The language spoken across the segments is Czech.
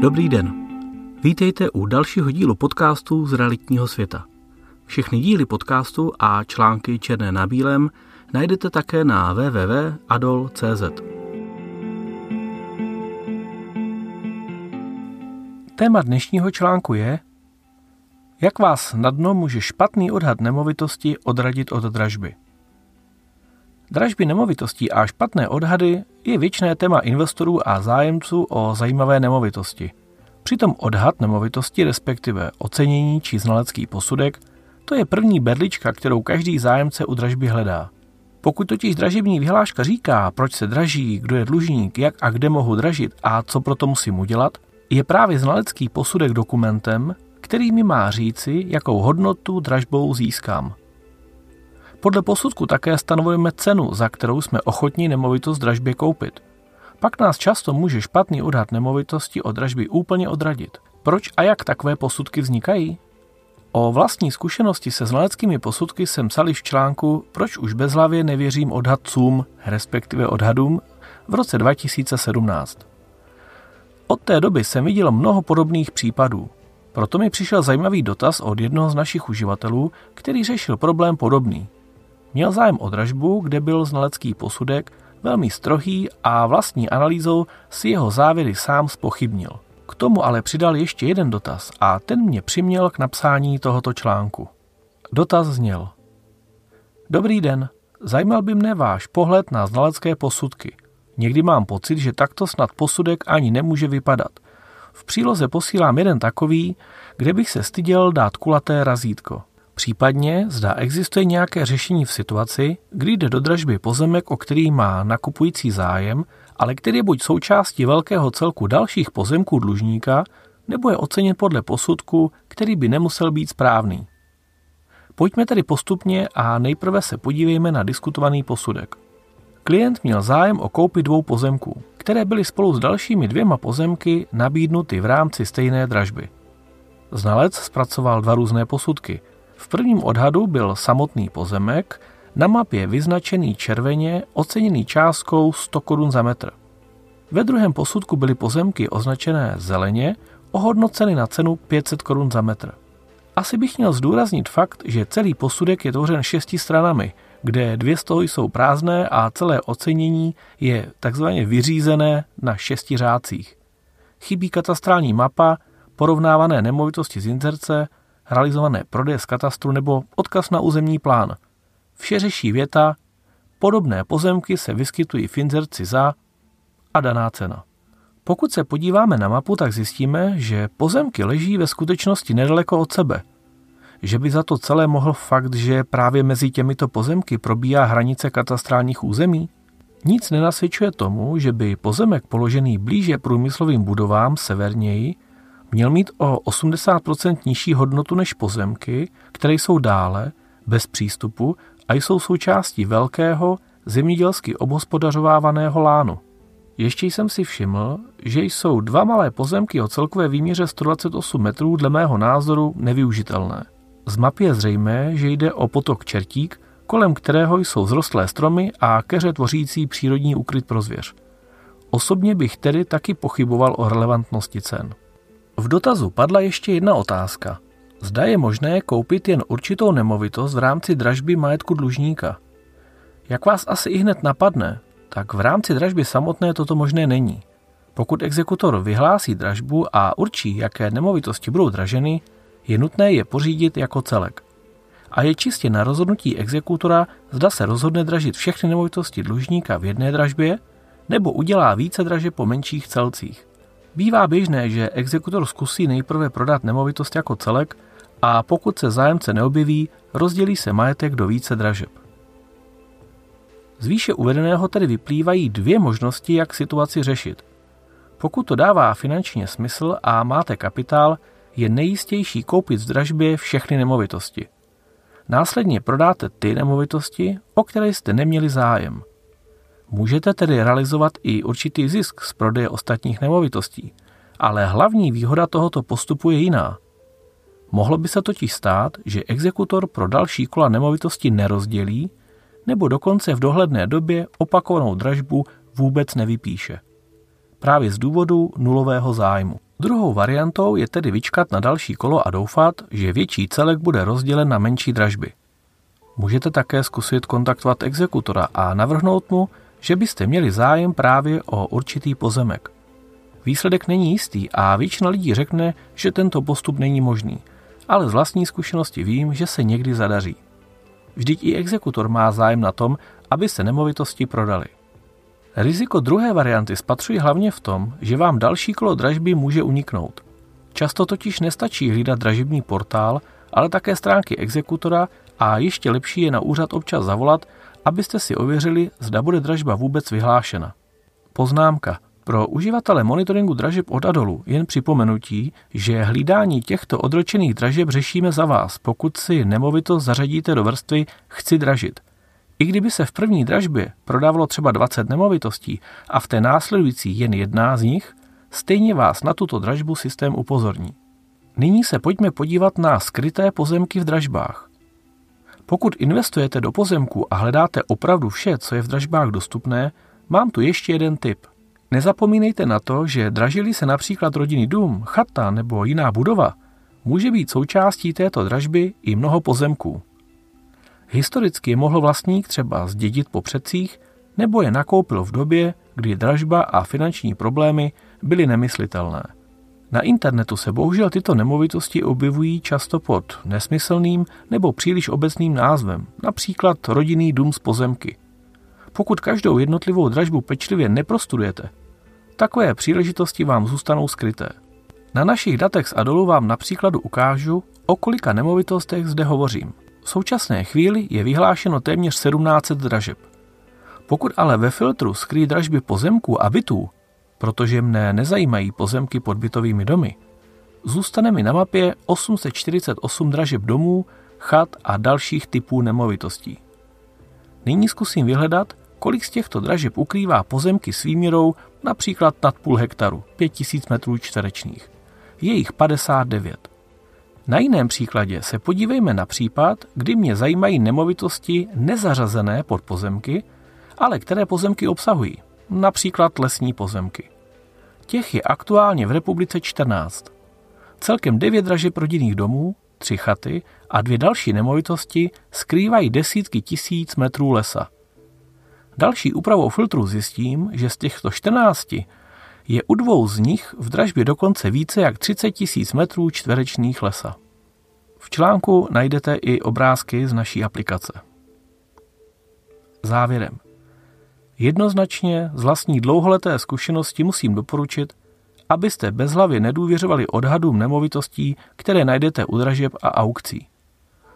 Dobrý den. Vítejte u dalšího dílu podcastu z realitního světa. Všechny díly podcastu a články černé na bílém najdete také na www.adol.cz. Téma dnešního článku je, jak vás na dno může špatný odhad nemovitosti odradit od dražby. Dražby nemovitostí a špatné odhady je věčné téma investorů a zájemců o zajímavé nemovitosti. Přitom odhad nemovitosti, respektive ocenění či znalecký posudek, to je první berlička, kterou každý zájemce u dražby hledá. Pokud totiž dražební vyhláška říká, proč se draží, kdo je dlužník, jak a kde mohu dražit a co proto musím udělat, je právě znalecký posudek dokumentem, který mi má říci, jakou hodnotu dražbou získám. Podle posudku také stanovujeme cenu, za kterou jsme ochotní nemovitost dražbě koupit. Pak nás často může špatný odhad nemovitosti od dražby úplně odradit. Proč a jak takové posudky vznikají? O vlastní zkušenosti se znaleckými posudky jsem psal v článku Proč už bezhlavě nevěřím odhadcům, respektive odhadům, v roce 2017. Od té doby jsem viděl mnoho podobných případů. Proto mi přišel zajímavý dotaz od jednoho z našich uživatelů, který řešil problém podobný. Měl zájem o dražbu, kde byl znalecký posudek velmi strohý a vlastní analýzou si jeho závěry sám spochybnil. K tomu ale přidal ještě jeden dotaz a ten mě přiměl k napsání tohoto článku. Dotaz zněl. Dobrý den, zajímal by mne váš pohled na znalecké posudky. Někdy mám pocit, že takto snad posudek ani nemůže vypadat. V příloze posílám jeden takový, kde bych se styděl dát kulaté razítko. Případně zda existuje nějaké řešení v situaci, kdy jde do dražby pozemek, o který má nakupující zájem, ale který je buď součástí velkého celku dalších pozemků dlužníka, nebo je oceněn podle posudku, který by nemusel být správný. Pojďme tedy postupně a nejprve se podívejme na diskutovaný posudek. Klient měl zájem o koupi dvou pozemků, které byly spolu s dalšími dvěma pozemky nabídnuty v rámci stejné dražby. Znalec zpracoval dva různé posudky – v prvním odhadu byl samotný pozemek na mapě vyznačený červeně oceněný částkou 100 korun za metr. Ve druhém posudku byly pozemky označené zeleně, ohodnoceny na cenu 500 korun za metr. Asi bych měl zdůraznit fakt, že celý posudek je tvořen šesti stranami, kde dvě z toho jsou prázdné a celé ocenění je takzvaně vyřízené na šesti řádcích. Chybí katastrální mapa, porovnávané nemovitosti z inzerce, realizované prodeje z katastru nebo odkaz na územní plán. Vše řeší věta, podobné pozemky se vyskytují v inzerci za a daná cena. Pokud se podíváme na mapu, tak zjistíme, že pozemky leží ve skutečnosti nedaleko od sebe. Že by za to celé mohl fakt, že právě mezi těmito pozemky probíhá hranice katastrálních území? Nic nenasvědčuje tomu, že by pozemek položený blíže průmyslovým budovám severněji měl mít o 80% nižší hodnotu než pozemky, které jsou dále, bez přístupu a jsou součástí velkého, zemědělsky obhospodařovávaného lánu. Ještě jsem si všiml, že jsou dva malé pozemky o celkové výměře 128 metrů dle mého názoru nevyužitelné. Z mapy je zřejmé, že jde o potok Čertík, kolem kterého jsou zrostlé stromy a keře tvořící přírodní úkryt pro zvěř. Osobně bych tedy taky pochyboval o relevantnosti cen. V dotazu padla ještě jedna otázka. Zda je možné koupit jen určitou nemovitost v rámci dražby majetku dlužníka. Jak vás asi i hned napadne, tak v rámci dražby samotné toto možné není. Pokud exekutor vyhlásí dražbu a určí, jaké nemovitosti budou draženy, je nutné je pořídit jako celek. A je čistě na rozhodnutí exekutora, zda se rozhodne dražit všechny nemovitosti dlužníka v jedné dražbě, nebo udělá více draže po menších celcích. Bývá běžné, že exekutor zkusí nejprve prodat nemovitost jako celek a pokud se zájemce neobjeví, rozdělí se majetek do více dražeb. Z výše uvedeného tedy vyplývají dvě možnosti, jak situaci řešit. Pokud to dává finančně smysl a máte kapitál, je nejistější koupit v dražbě všechny nemovitosti. Následně prodáte ty nemovitosti, o které jste neměli zájem – Můžete tedy realizovat i určitý zisk z prodeje ostatních nemovitostí, ale hlavní výhoda tohoto postupu je jiná. Mohlo by se totiž stát, že exekutor pro další kola nemovitosti nerozdělí nebo dokonce v dohledné době opakovanou dražbu vůbec nevypíše. Právě z důvodu nulového zájmu. Druhou variantou je tedy vyčkat na další kolo a doufat, že větší celek bude rozdělen na menší dražby. Můžete také zkusit kontaktovat exekutora a navrhnout mu, že byste měli zájem právě o určitý pozemek. Výsledek není jistý a většina lidí řekne, že tento postup není možný, ale z vlastní zkušenosti vím, že se někdy zadaří. Vždyť i exekutor má zájem na tom, aby se nemovitosti prodaly. Riziko druhé varianty spatřuji hlavně v tom, že vám další kolo dražby může uniknout. Často totiž nestačí hlídat dražební portál, ale také stránky exekutora a ještě lepší je na úřad občas zavolat, abyste si ověřili, zda bude dražba vůbec vyhlášena. Poznámka. Pro uživatele monitoringu dražeb od Adolu jen připomenutí, že hlídání těchto odročených dražeb řešíme za vás, pokud si nemovitost zařadíte do vrstvy Chci dražit. I kdyby se v první dražbě prodávalo třeba 20 nemovitostí a v té následující jen jedna z nich, stejně vás na tuto dražbu systém upozorní. Nyní se pojďme podívat na skryté pozemky v dražbách. Pokud investujete do pozemku a hledáte opravdu vše, co je v dražbách dostupné, mám tu ještě jeden tip. Nezapomínejte na to, že dražili se například rodinný dům, chata nebo jiná budova, může být součástí této dražby i mnoho pozemků. Historicky je mohl vlastník třeba zdědit po předcích nebo je nakoupil v době, kdy dražba a finanční problémy byly nemyslitelné. Na internetu se bohužel tyto nemovitosti objevují často pod nesmyslným nebo příliš obecným názvem, například rodinný dům z pozemky. Pokud každou jednotlivou dražbu pečlivě neprostudujete, takové příležitosti vám zůstanou skryté. Na našich datech z Adolu vám například ukážu, o kolika nemovitostech zde hovořím. V současné chvíli je vyhlášeno téměř 1700 dražeb. Pokud ale ve filtru skrý dražby pozemků a bytů, protože mne nezajímají pozemky pod bytovými domy, zůstane mi na mapě 848 dražeb domů, chat a dalších typů nemovitostí. Nyní zkusím vyhledat, kolik z těchto dražeb ukrývá pozemky s výměrou například nad půl hektaru, 5000 metrů čtverečních. Je jich 59. Na jiném příkladě se podívejme na případ, kdy mě zajímají nemovitosti nezařazené pod pozemky, ale které pozemky obsahují, například lesní pozemky. Těch je aktuálně v republice 14. Celkem 9 dražeb rodinných domů, tři chaty a dvě další nemovitosti skrývají desítky tisíc metrů lesa. Další úpravou filtru zjistím, že z těchto 14 je u dvou z nich v dražbě dokonce více jak 30 tisíc metrů čtverečných lesa. V článku najdete i obrázky z naší aplikace. Závěrem. Jednoznačně z vlastní dlouholeté zkušenosti musím doporučit, abyste bezhlavě nedůvěřovali odhadům nemovitostí, které najdete u dražeb a aukcí.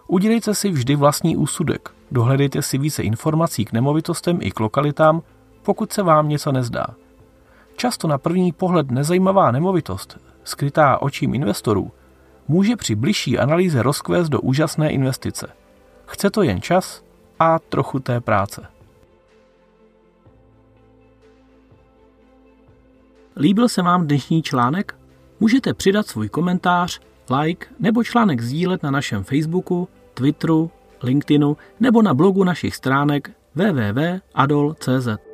Udělejte si vždy vlastní úsudek, dohledejte si více informací k nemovitostem i k lokalitám, pokud se vám něco nezdá. Často na první pohled nezajímavá nemovitost, skrytá očím investorů, může při bližší analýze rozkvést do úžasné investice. Chce to jen čas a trochu té práce. Líbil se vám dnešní článek? Můžete přidat svůj komentář, like nebo článek sdílet na našem Facebooku, Twitteru, LinkedInu nebo na blogu našich stránek www.adol.cz.